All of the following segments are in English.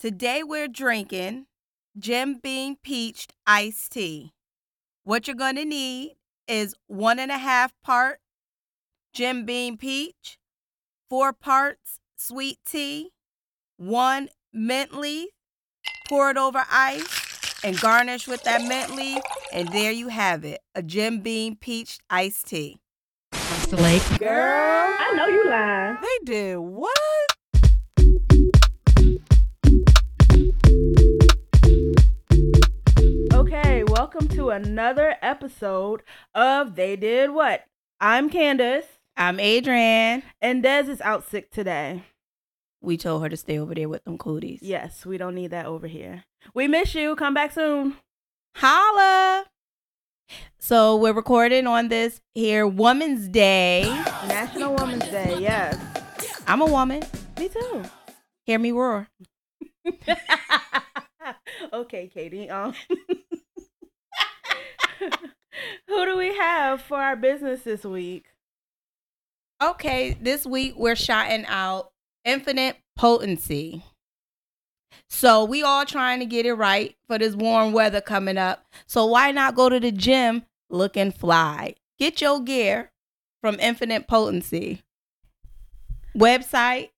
Today we're drinking Jim Beam Peached Iced Tea. What you're going to need is one and a half part Jim Beam Peach, four parts sweet tea, one mint leaf, pour it over ice, and garnish with that mint leaf. And there you have it a Jim Beam Peached Iced Tea. the lake. Girl, I know you lying. They did what? Welcome to another episode of They Did What. I'm Candace, I'm Adrian. and Des is out sick today. We told her to stay over there with them cooties. Yes, we don't need that over here. We miss you. Come back soon. Holla! So we're recording on this here Woman's Day. National Women's Day. Yes, I'm a woman. me too. Hear me roar. okay, Katie. Um, who do we have for our business this week? Okay, this week we're shouting out infinite potency. So we all trying to get it right for this warm weather coming up. So why not go to the gym looking fly? Get your gear from Infinite Potency. Website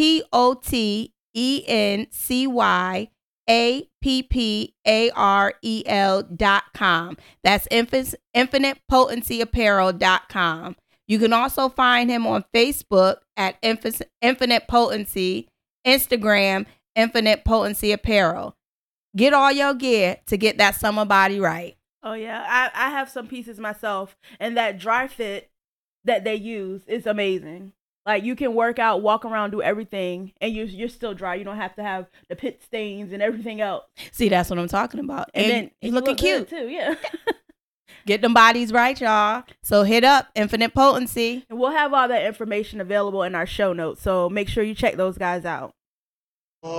www.infinitepotency dot com. That's infin- infinitepotencyapparel.com. You can also find him on Facebook at Infin- Infinite Potency, Instagram, Infinite Potency Apparel. Get all your gear to get that summer body right. Oh yeah, I I have some pieces myself, and that dry fit that they use is amazing. Like you can work out, walk around, do everything, and you're you're still dry. You don't have to have the pit stains and everything else. See, that's what I'm talking about. And, And, then you you looking look cute. too. Yeah, Get them bodies right, y'all. So hit up Infinite Potency. and we'll have all that information available in our show notes. So make sure you check those guys out. So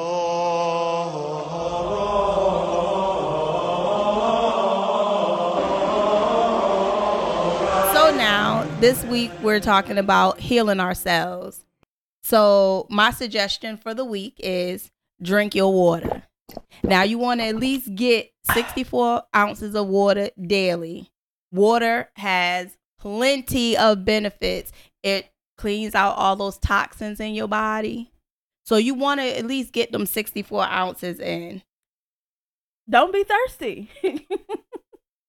this week we're talking about healing ourselves. So my suggestion for the week is drink your water. Now you want to at least get 64 ounces of water daily. Water has plenty of benefits. It cleans out all those toxins in your body. So you want to at least get them 64 ounces in. Don't be thirsty.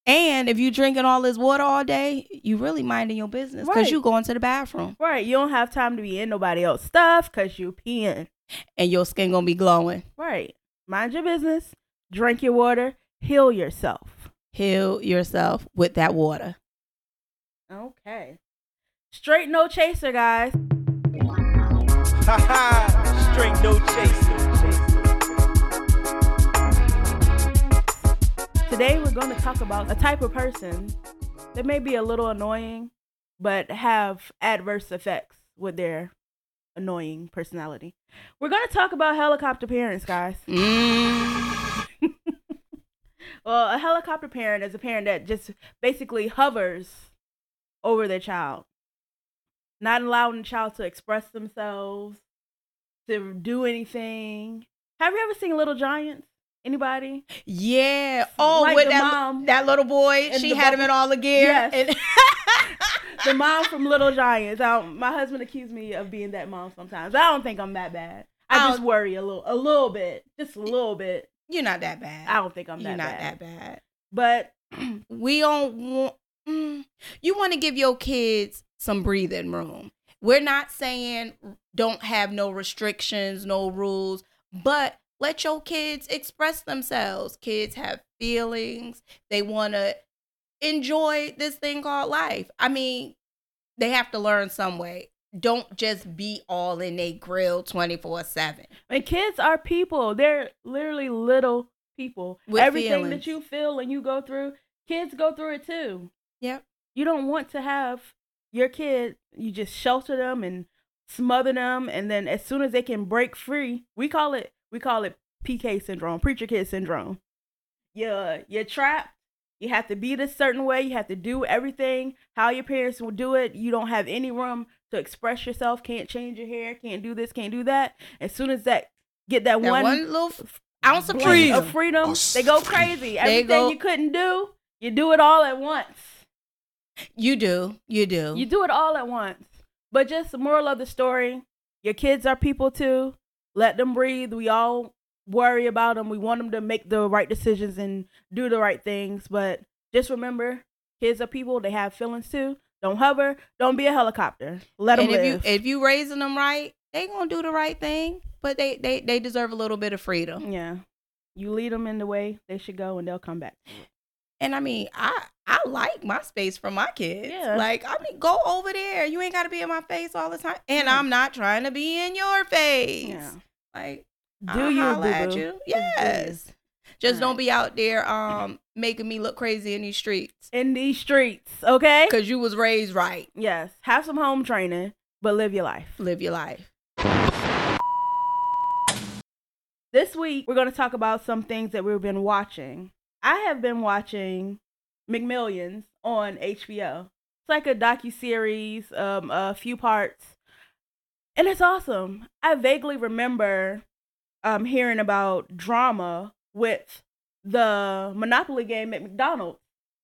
And if you drinking all this water all day, you really minding your business because Right. you going to the bathroom right, you don't have time to be in nobody else stuff because you peeing. and your skin gonna be glowing. Right, mind your business. Drink your water. Heal yourself. Heal yourself with that water. Okay. Straight no chaser, guys. Straight no chaser. Today we're going to talk about a type of person that may be a little annoying, but have adverse effects with their annoying personality. We're going to talk about helicopter parents, guys. Mm. Well, a helicopter parent is a parent that just basically hovers over their child, not allowing the child to express themselves, to do anything. Have you ever seen Little Giants? Anybody? Yeah. Oh, Like with that, mom that little boy, she had him in all the gear. Yes. And- the mom from Little Giants. Um, my husband accused me of being that mom sometimes. I don't think I'm that bad. I I just worry a little, a little bit, just a little bit. You're not that bad. I don't think I'm that. You're not bad. that bad. But We don't want. Mm, you want to give your kids some breathing room. We're not saying don't have no restrictions, no rules, but let your kids express themselves. Kids have feelings. They want to enjoy this thing called life. I mean, they have to learn some way. Don't just be all in a grill 24 7. and kids are people. They're literally little people. With Everything feelings. that you feel and you go through, kids go through it too. Yep. You don't want to have your kid. You just shelter them and smother them, and then as soon as they can break free, we call it we call it PK syndrome, preacher kid syndrome. You're you're trapped. You have to be this certain way. You have to do everything how your parents will do it. You don't have any room to express yourself. Can't change your hair. Can't do this. Can't do that. As soon as that get that, That one, one, little f- ounce of freedom. of freedom, they go crazy. Everything go- you couldn't do, you do it all at once. You do. You do. You do it all at once. But just the moral of the story: your kids are people too. Let them breathe. We all worry about them. We want them to make the right decisions and do the right things. But just remember, kids are people. They have feelings too. Don't hover. Don't be a helicopter. Let them and if live. you if you raising them right, they gonna do the right thing. But they they they deserve a little bit of freedom. yeah, you lead them in the way they should go, and they'll come back. And I mean, I I like my space for my kids. Yeah. Like I mean, go over there. You ain't got to be in my face all the time. And Yeah. I'm not trying to be in your face. Yeah. Like Do I'll you, at you? Just do you. Yes. Just don't be out there um making me look crazy in these streets In these streets, okay? because you was raised right. Yes. Have some home training, but live your life. Live your life. This week, we're going to talk about some things that we've been watching. I have been watching McMillions on HBO. It's like a docu series, um, a few parts, and it's awesome. I vaguely remember um, hearing about drama with the Monopoly game at McDonald's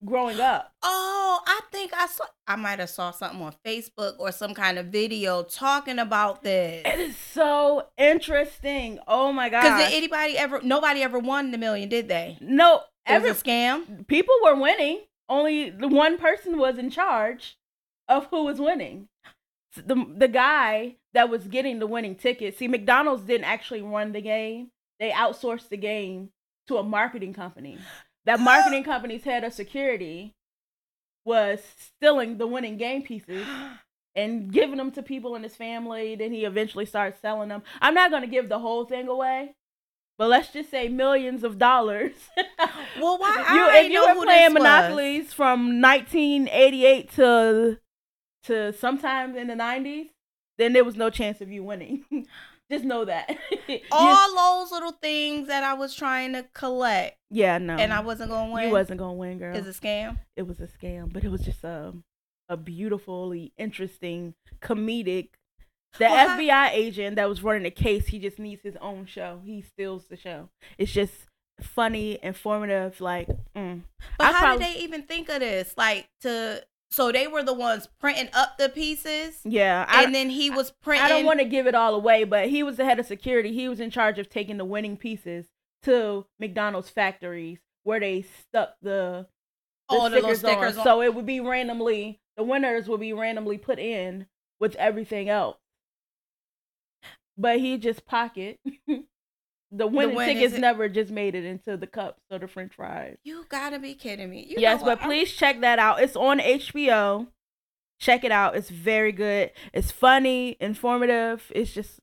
growing up. Oh, I think I saw. I might have saw something on Facebook or some kind of video talking about this. It is so interesting. Oh my god! Because did anybody ever? Nobody ever won the million, did they? no, every a scam. people were winning. Only the one person was in charge of who was winning. The the guy that was getting the winning ticket. See, McDonald's didn't actually run the game. They outsourced the game to a marketing company. That marketing company's head of security was stealing the winning game pieces and giving them to people in his family. Then he eventually starts selling them. I'm not going to give the whole thing away, but let's just say millions of dollars. Well, why? I you if you know were playing this was. monopolies from 1988 to to sometime in the 90s, then there was no chance of you winning. Just know that. All those little things that I was trying to collect, yeah, no, and I wasn't gonna win. you wasn't gonna win, girl. Is a scam. it was a scam, but it was just a a beautifully interesting comedic. The Well, FBI agent that was running the case, he just needs his own show. He steals the show. It's just funny, informative. Like, mm. But I how probably- did they even think of this? Like to so they were the ones printing up the pieces, yeah, I, and then he was printing. I don't want to give it all away, but he was the head of security. He was in charge of taking the winning pieces to McDonald's factories where they stuck the, the all the stickers, stickers on. on. So it would be randomly the winners would be randomly put in with everything else. But he just pocket the winning winners- tickets never just made it into the cups or the French fries. you gotta be kidding me. You yes, but please check that out. It's on HBO. Check it out. It's very good. It's funny, informative. It's just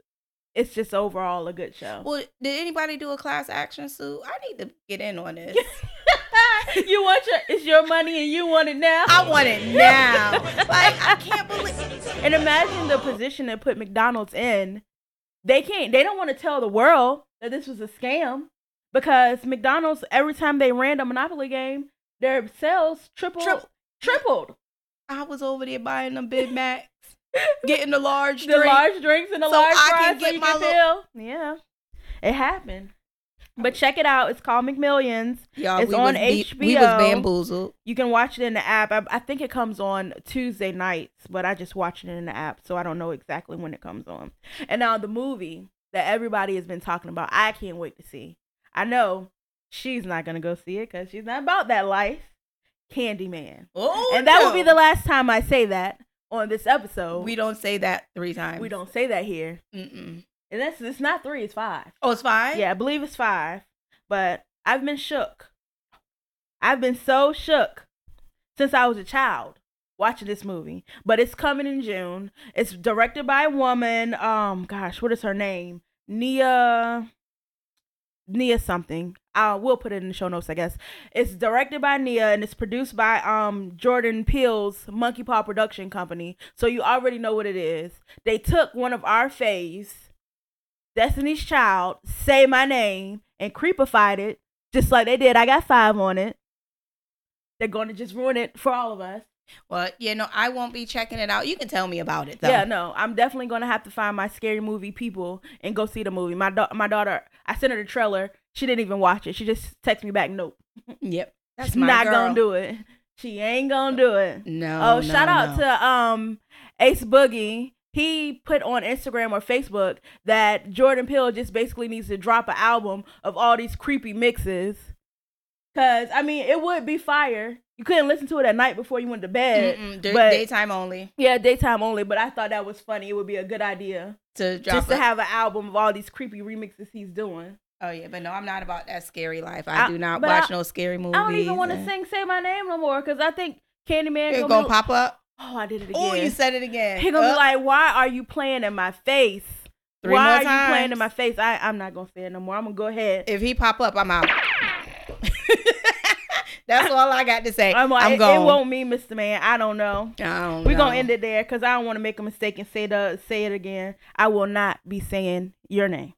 it's just overall a good show. Well, did anybody do a class action suit? I need to get in on this. you want your it's your money and you want it now? I want it now. like I can't believe. and imagine the position that put McDonald's in. They can't they don't want to tell the world that this was a scam because McDonald's every time they ran a Monopoly game, their sales tripled Triple- tripled. I was over there buying them Big Macs, getting the large the drink. large drinks and the So large I fries can so get you my can little-. Yeah, it happened. But check it out. It's called McMillions. Y'all, It's on was be- We was bamboozled. You can watch it in the app. I, I think it comes on Tuesday nights, but I just watch it in the app, so I don't know exactly when it comes on. And now the movie that everybody has been talking about, I can't wait to see. I know she's not gonna go see it because she's not about that life. Candyman. Oh, and that will be the last time I say that on this episode. We don't say that three times. we don't say that here. Mm-mm. And that's it's not three, it's five. Oh, it's five? Yeah, I believe it's five. But I've been shook. I've been so shook since I was a child watching this movie. But it's coming in June. It's directed by a woman. Um, gosh, what is her name? Nia. Nia something. I will put it in the show notes, I guess. It's directed by Nia and it's produced by um Jordan Peele's Monkey Paw Production Company. So you already know what it is. They took one of our faves, Destiny's Child, Say My Name, and creepified it just like they did. I got five on it. they're going to just ruin it for all of us. Well, you know, I won't be checking it out. You can tell me about it though. Yeah, no, I'm definitely gonna have to find my scary movie people and go see the movie. My da- my daughter, I sent her the trailer. She didn't even watch it. She just texted me back, "Nope, Yep. That's she's not gonna do it. She ain't gonna do it." No. Oh, no, shout out no. to um Ace Boogie. He put on Instagram or Facebook that Jordan Peele just basically needs to drop an album of all these creepy mixes. Cause I mean, it would be fire. You couldn't listen to it at night before you went to bed. Mm-mm, but- daytime only Yeah, daytime only. But I thought that was funny. It would be a good idea to drop just to have an album of all these creepy remixes he's doing. Oh yeah, but no, I'm not about that scary life. I, I- do not watch I- no scary movies. I don't even want to sing "Say My Name" no more because I think Candyman It's gonna, gonna be, pop up. Oh, I did it again. Oh, you said it again. He gonna be like, "Why are you playing in my face? Three Why more are you playing in my face?" I I'm not gonna say it no more. I'm gonna go ahead. if he pop up, I'm out. That's all I got to say. I'm like, I'm it, going. it won't me, Mr. Man. I don't know. I don't We're know. gonna end it there because I don't want to make a mistake and say the say it again. I will not be saying your name.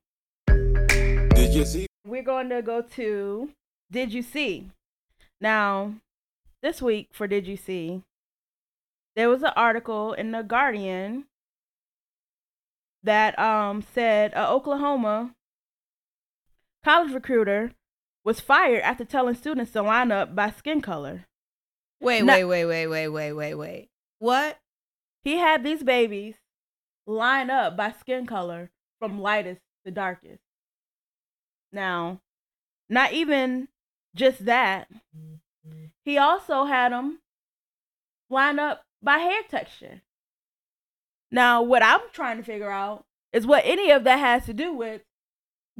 Did you see? We're going to go to Did You See? Now, this week for Did You See, there was an article in the Guardian that um said a Oklahoma college recruiter was fired after telling students to line up by skin color. Wait, No- wait, wait, wait, wait, wait, wait, wait. What? He had these babies line up by skin color from lightest to darkest. Now, not even just that, he also had them line up by hair texture. Now, what I'm trying to figure out is what any of that has to do with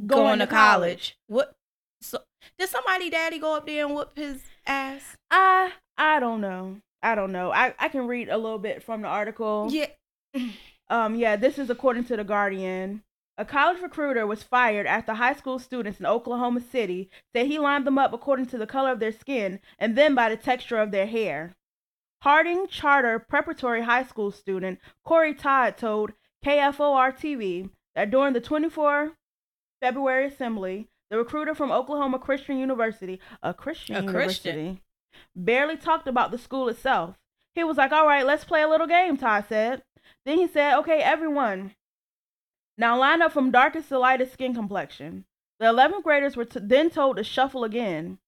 Going, to college. What? So did somebody daddy go up there and whoop his ass? I I don't know. I don't know. I, I can read a little bit from the article. Yeah. Um, yeah, this is according to the Guardian. A college recruiter was fired after high school students in Oklahoma City said he lined them up according to the color of their skin and then by the texture of their hair. Harding Charter Preparatory High School student Corey Todd told KFOR TV that during the 24 February assembly, the recruiter from Oklahoma Christian University, a Christian A university, Christian. barely talked about the school itself. He was like, "All right, let's play a little game," Todd said. Then he said, "Okay, everyone, now line up from darkest to lightest skin complexion." The 11th graders were t- then told to shuffle again.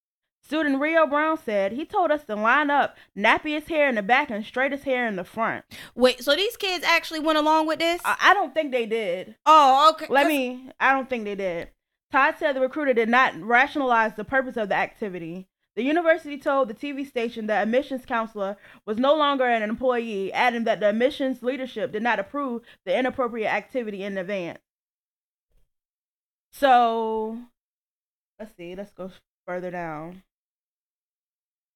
Student Rio Brown said he told us to line up nappiest hair in the back and straightest hair in the front. Wait, so these kids actually went along with this? I, I don't think they did. oh, okay. Let me. I don't think they did. Todd said the recruiter did not rationalize the purpose of the activity. The university told the TV station that admissions counselor was no longer an employee, adding that the admissions leadership did not approve the inappropriate activity in advance. So, let's see. Let's go further down.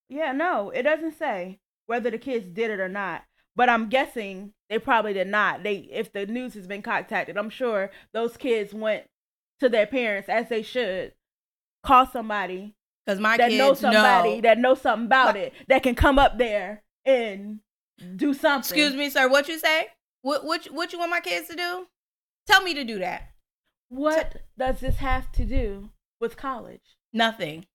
Yeah, no, it doesn't say whether the kids did it or not. But I'm guessing they probably did not. They, if the news has been contacted, I'm sure those kids went to their parents as they should. Call somebody Cause my that kids knows somebody know. that knows something about My- it that can come up there and do something. Excuse me, sir. What you say? What what what you want my kids to do? Tell me to do that. What does this have to do with college? Nothing.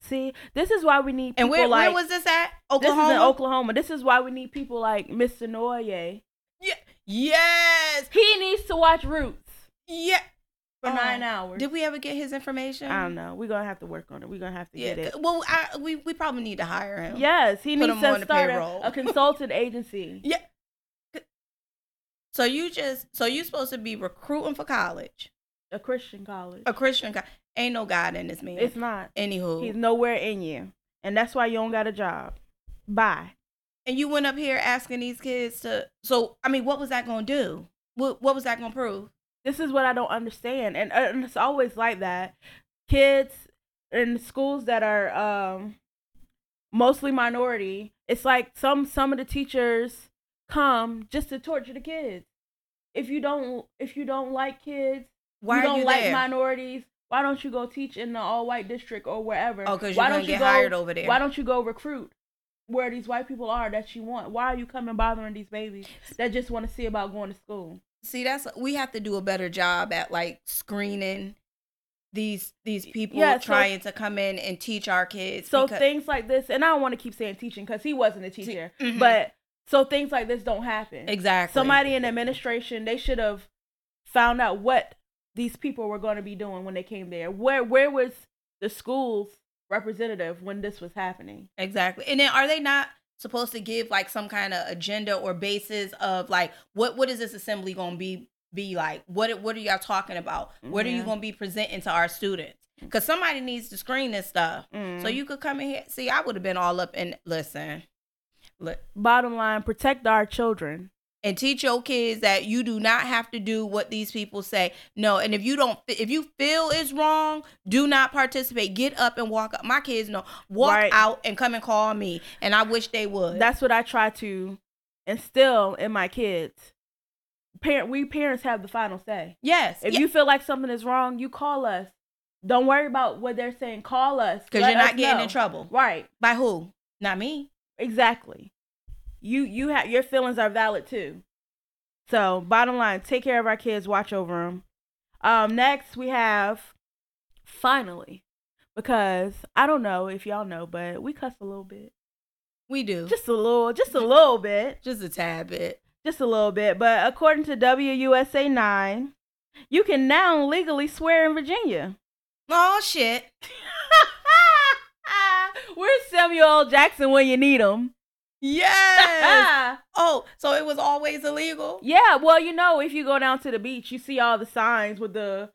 See, this is why we need people And where like where was this at? Oklahoma. this is in Oklahoma. This is why we need people like Mr. Noye. Yeah. Yes. He needs to watch Roots Yeah. for Oh. nine hours. Did we ever get his information? I don't know. We're gonna have to work on it. We're gonna have to Yeah. get it. Well, I, we we probably need to hire him. Yes, he Put needs him to start a, a consultant agency. Yeah. So you just so you supposed to be recruiting for college, A Christian college. a Christian guy. Ain't no God in this man. It's not. Anywho, He's nowhere in you, and that's why you don't got a job. Bye. and you went up here asking these kids to. So I mean, what was that gonna do? What what was that gonna prove? This is what I don't understand, and, uh, and it's always like that. Kids in schools that are um, mostly minority, it's like some some of the teachers come just to torture the kids. If you don't if you don't like kids, Why you don't you like there? minorities. Why don't you go teach in the all white district or wherever? Oh, because why you're gonna don't you get go, hired over there. Why don't you go recruit where these white people are that you want? Why are you coming bothering these babies that just want to see about going to school? See, that's we have to do a better job at like screening these these people Yeah, so- trying to come in and teach our kids. So because- things like this, and I don't want to keep saying teaching because he wasn't a teacher, mhm. but so things like this don't happen. exactly Somebody in administration, they should have found out what these people were going to be doing when they came there. Where where was the school's representative when this was happening? Exactly. And then are they not supposed to give like some kind of agenda or basis of like what what is this assembly going to be be like? What what are y'all talking about? What are you going to be presenting to our students? Cuz somebody needs to screen this stuff. Mm. So you could come in here. See, I would have been all up in listen. Look, Bottom line, protect our children. And teach your kids that you do not have to do what these people say. No, and if you don't, if you feel it's wrong, do not participate. Get up and walk up. My kids know, walk Right. out and come and call me, and I wish they would. That's what I try to instill in my kids. Parent, we parents have the final say. yes, If yeah, you feel like something is wrong, you call us. Don't worry about what they're saying. Call us because you're not getting know. in trouble. Right. By who? Not me. Exactly. You you have your feelings are valid too. So bottom line, take care of our kids, watch over them. Um, next we have finally, because I don't know if y'all know, but we cuss a little bit, We do just a little, just a little bit, just a tad bit. just a little bit. But according to WUSA nine, you can now legally swear in Virginia. Oh shit! Where's Samuel L. Jackson when you need him? Yes. oh, so it was always illegal. Yeah, well, you know, if you go down to the beach, you see all the signs with the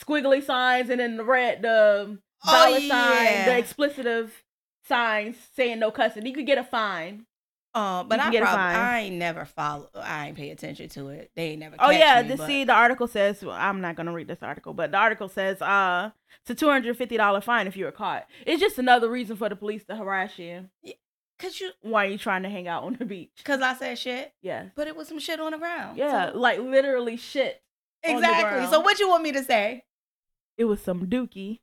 squiggly signs and then the red, the Oh, dollar sign, yeah. the explicitive signs saying no cussing. You could get a fine. Uh, but I can get a fine. I ain't never follow. I ain't pay attention to it. They ain't never. Oh yeah, me, the, but- see, the article says well, I'm not gonna read this article, but the article says uh it's a two hundred fifty dollar fine if you were caught. It's just another reason for the police to harass you Cause you, while you're trying to hang out on the beach. cause I said shit, Yeah, but it was some shit on the ground. yeah, So- like literally shit. exactly. So what you want me to say? It was some dookie.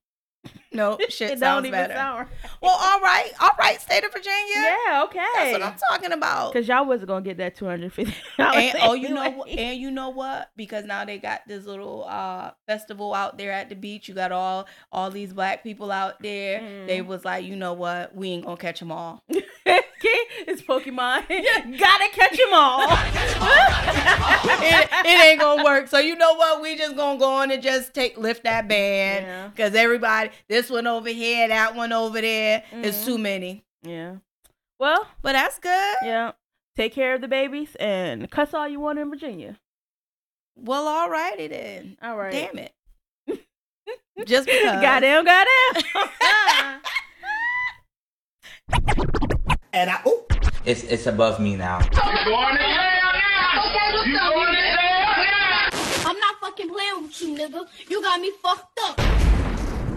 No, shit it sounds don't even better. sound right. Well, all right, all right, state of Virginia. Yeah, okay. That's what I'm talking about. Cause y'all wasn't gonna get that two hundred fifty. And oh, you know? And you know what? Because now they got this little uh festival out there at the beach. You got all all these black people out there. They Mm. was like, you know what? We ain't gonna catch them all. it's Pokemon. Gotta catch them all. it, it ain't gonna work. So you know what? We just gonna go on and just take lift that band Yeah. because everybody, this one over here, that one over there, it's Mhm. too many. yeah. Well, But that's good. yeah. Take care of the babies and cuss all you want in Virginia. Well, all righty then. All right. Damn it. Just because. Goddamn, goddamn. And I, oh, It's it's above me now. I'm not fucking playing with you, nigga. You got me fucked up.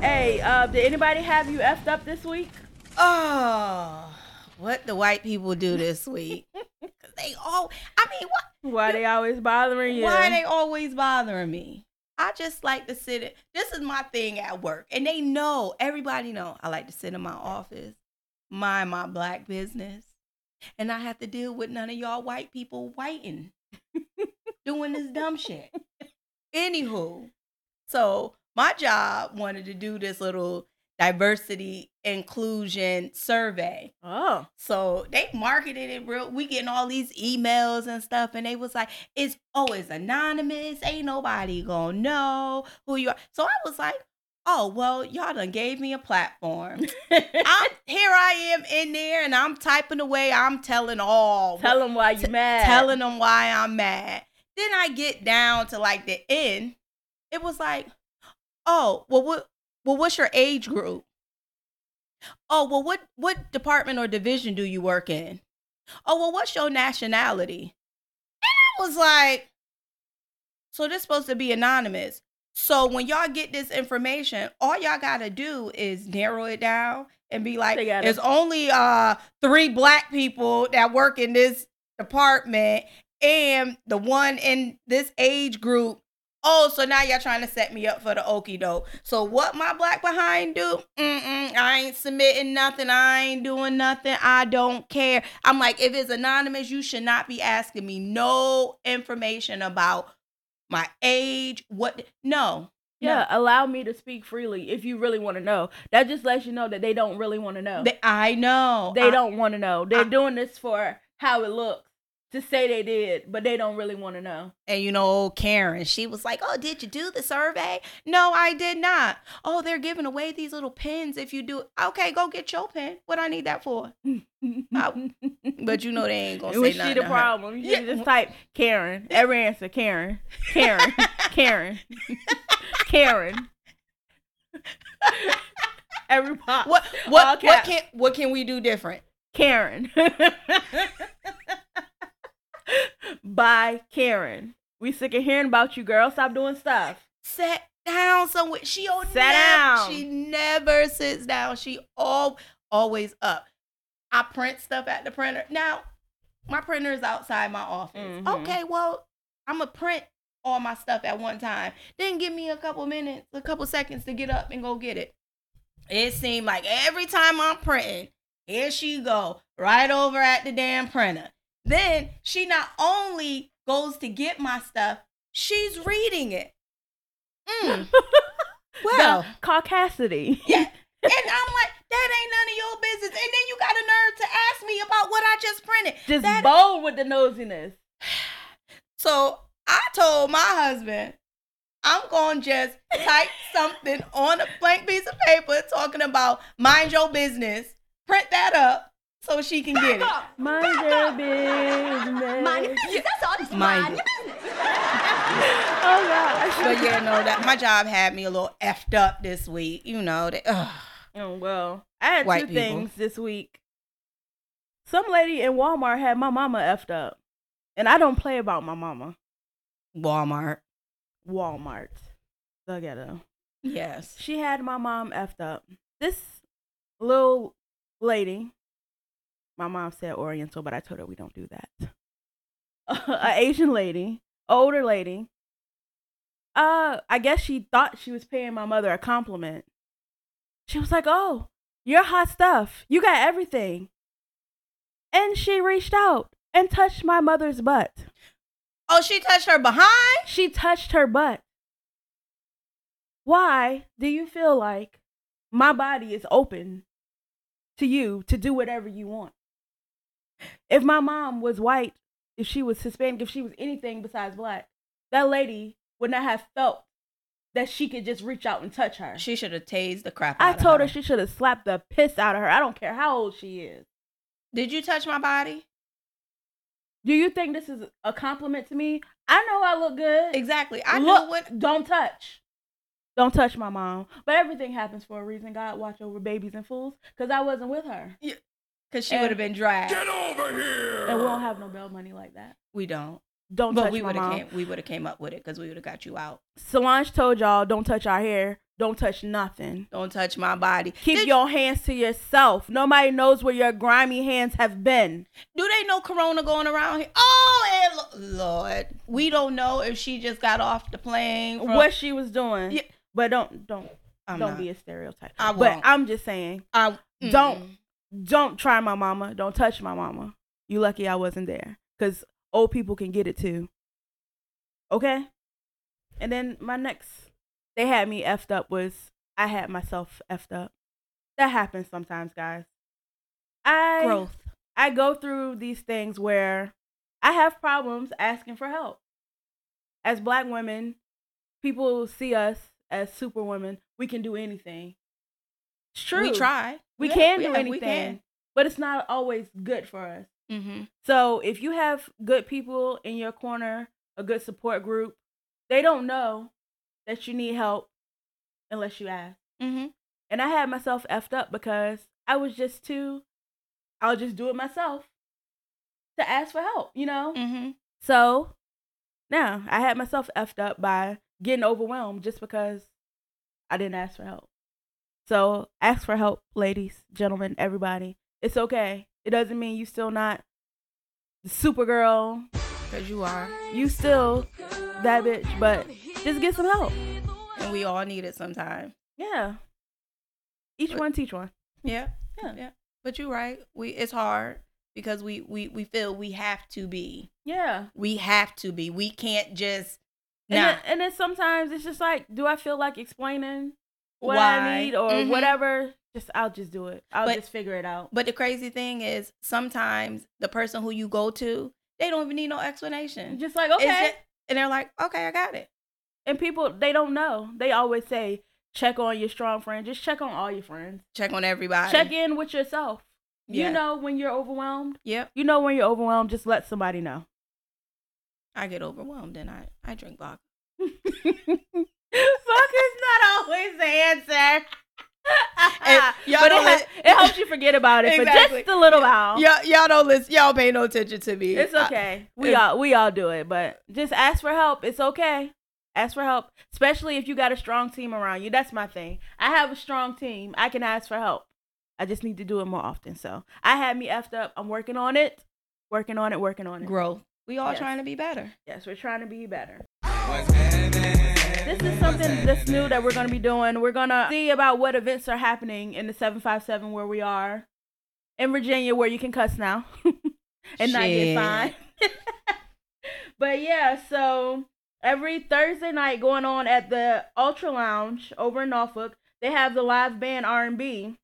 hey, uh, did anybody have you effed up this week? Oh, what the white people do this week? they all, I mean, what? Why they always bothering you? Why are they always bothering me? I just like to sit. In, this is my thing at work, and they know. Everybody know. I like to sit in my office, mind my black business, and I have to deal with none of y'all white people whiting, doing this dumb shit. Anywho, so my job wanted to do this little diversity inclusion survey. Oh. So they marketed it real. We getting all these emails and stuff, and they was like, "It's oh, it's anonymous. Ain't nobody gonna know who you are." So I was like, "Oh well, y'all done gave me a platform. I'm here. I am in there, and I'm typing away. I'm telling all, Tell them why you mad. telling them why I'm mad. Then I get down to like the end. It was like, oh, well, what, well, what's your age group? Oh, well, what, what department or division do you work in? Oh, well, what's your nationality? And I was like, so this supposed to be anonymous. So when y'all get this information, all y'all gotta do is narrow it down and be like, there's only uh three black people that work in this department and the one in this age group. Oh, so now y'all trying to set me up for the okey doke. So what my black behind do? Mm-mm, I ain't submitting nothing. I ain't doing nothing. I don't care. I'm like, if it's anonymous, you should not be asking me no information about my age. What? No, Yeah, allow me to speak freely if you really want to know. That just lets you know that they don't really want to know. They- I know. They I- don't want to know. They're I- doing this for how it looks to say they did, but they don't really want to know. And you know, old Karen, she was like, "Oh, did you do the survey?" No, I did not. Oh, they're giving away these little pins if you do. Okay, go get your pen. What I need that for? Oh, but you know they ain't gonna say Was she the to her. problem? You Yeah. just type Karen. Every answer, Karen. Karen. Karen. Karen. Every pop. What what what can what can we do different? Karen. By Karen. We sick of hearing about you, girl. Stop doing stuff. Sit down somewhere. She don't Sit never, down. She never sits down. She all always up. I print stuff at the printer. Now, my printer is outside my office. Mhm. Okay, well, I'm gonna print all my stuff at one time. Then give me a couple minutes, a couple seconds to get up and go get it. It seemed like every time I'm printing, here she go, right over at the damn printer. Then she not only goes to get my stuff, she's reading it. Mm. Well, the caucasity. yeah. And I'm like, that ain't none of your business. And then you got a nerve to ask me about what I just printed. Just That- bold with the nosiness. So I told my husband, I'm going to just type something on a blank piece of paper talking about mind your business, print that up so she can get it. Mind your business. Mind your business. That's all. Just Mind mind, it. your business. Oh gosh. But yeah, no, that my job had me a little effed up this week. You know, that. ugh. Oh well, I had White two people. things this week. Some lady in Walmart had my mama effed up, and I don't play about my mama. Walmart. Walmart, the ghetto. Yes. She had my mom effed up. This little lady, my mom said Oriental, but I told her we don't do that. a Asian lady, older lady. Uh, I guess she thought she was paying my mother a compliment. She was like, "Oh, you're hot stuff. You got everything." And she reached out and touched my mother's butt. Oh, she touched her behind? She touched her butt. Why do you feel like my body is open to you to do whatever you want? If my mom was white, if she was Hispanic, if she was anything besides black, that lady would not have felt that she could just reach out and touch her. She should have tased the crap I out of her. I told her she should have slapped the piss out of her. I don't care how old she is. Did you touch my body? Do you think this is a compliment to me? I know I look good. Exactly. I Look, know what. Don't touch. Don't touch my mom. But everything happens for a reason. God watch over babies and fools. Because I wasn't with her. Because she would have been dragged. Get over here. And we don't have no bail money like that. We don't. Don't But touch we my would have mom. came. We would have came up with it because we would have got you out. Solange told y'all, don't touch our hair. Don't touch nothing. Don't touch my body. Keep Did- your hands to yourself. Nobody knows where your grimy hands have been. Do they know Corona going around here? Oh, and lo- Lord, we don't know if she just got off the plane. From, what she was doing. Yeah. But don't don't I'm don't not. be a stereotype. I but won't. But I'm just saying, I, Don't. mm-mm. don't try my mama. Don't touch my mama. You lucky I wasn't there. Cause old people can get it too. Okay? And then my next they had me effed up was I had myself effed up. That happens sometimes, guys. I growth. I go through these things where I have problems asking for help. As black women, people see us as superwomen. We can do anything. It's true. We try. We Yeah, can do yeah, anything. We can. But it's not always good for us. Mm-hmm. So if you have good people in your corner, a good support group, they don't know that you need help unless you ask. Mm-hmm. And I had myself effed up because I was just too, I'll just do it myself to ask for help, you know? Mm-hmm. So now I had myself effed up by getting overwhelmed just because I didn't ask for help. So ask for help, ladies, gentlemen, everybody. It's okay. It doesn't mean you still not the Supergirl. Because you are. You still that bitch, but just get some help. And we all need it sometimes. Yeah. Each But- one teach one. Yeah. Yeah. Yeah. But you're right. We it's hard because we we we feel we have to be. Yeah. We have to be. We can't just And, then, and then sometimes it's just like, do I feel like explaining what Why? I need or Mhm. whatever? Just I'll just do it. I'll But- just figure it out. but the crazy thing is, sometimes the person who you go to, they don't even need no explanation. Just like okay. ju- and they're like, okay, I got it. and people they don't know. They always say check on your strong friend. Just check on all your friends. Check on everybody. Check in with yourself. Yeah. You know when you're overwhelmed. Yep. You know when you're overwhelmed. Just let somebody know. I get overwhelmed and I, I drink vodka. Not always the answer. And y'all but don't it, ha- let- it helps you forget about it Exactly. for just a little while. Y'all, y'all don't listen. Y'all pay no attention to me. It's I- okay. We if- all we all do it, but just ask for help. It's okay. Ask for help, especially if you got a strong team around you. That's my thing. I have a strong team. I can ask for help. I just need to do it more often. So I had me effed up. I'm working on it. Working on it. Working on it. growth. We all Yes. trying to be better. Yes, we're trying to be better. This is something that's new that we're going to be doing. We're going to see about what events are happening in the 757 where we are in Virginia, where you can cuss now and not get Shit. fined. but yeah, so every Thursday night going on at the Ultra Lounge over in Norfolk, they have the live band R&B.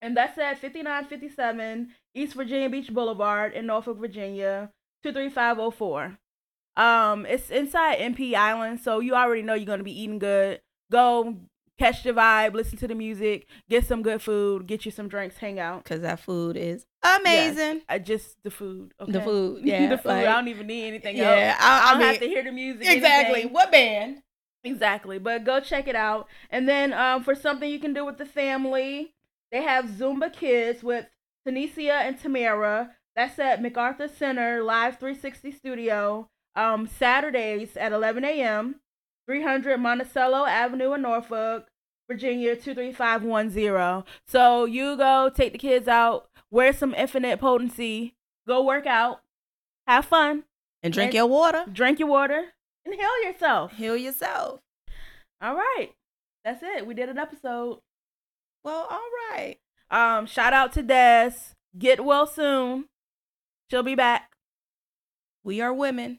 And that's at 5957 East Virginia Beach Boulevard in Norfolk, Virginia, 23504. Um, it's inside MP Island, so you already know you're gonna be eating good. Go catch the vibe, listen to the music, get some good food, get you some drinks, hang out. Cause that food is amazing. I just the food. Okay? The food, yeah, the food. like- I don't even need anything Yeah, else. I- I I, don't mean- have to hear the music. Exactly. anything. What band? Exactly. But go check it out. And then um, for something you can do with the family, they have Zumba Kids with Tanisha and Tamara. That's at MacArthur Center Live 360 Studio. Um, Saturdays at 11 a.m. 300 Monticello Avenue in Norfolk, Virginia 23510. So you go take the kids out, wear some infinite potency, go work out, have fun, And drink And- your water. drink your water, and heal yourself. Heal yourself. All right. That's it. We did an episode. Well, all right. Um, shout out to Des. Get well soon. She'll be back. We are women.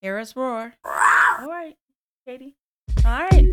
Hear us roar. All right, Katie. All right.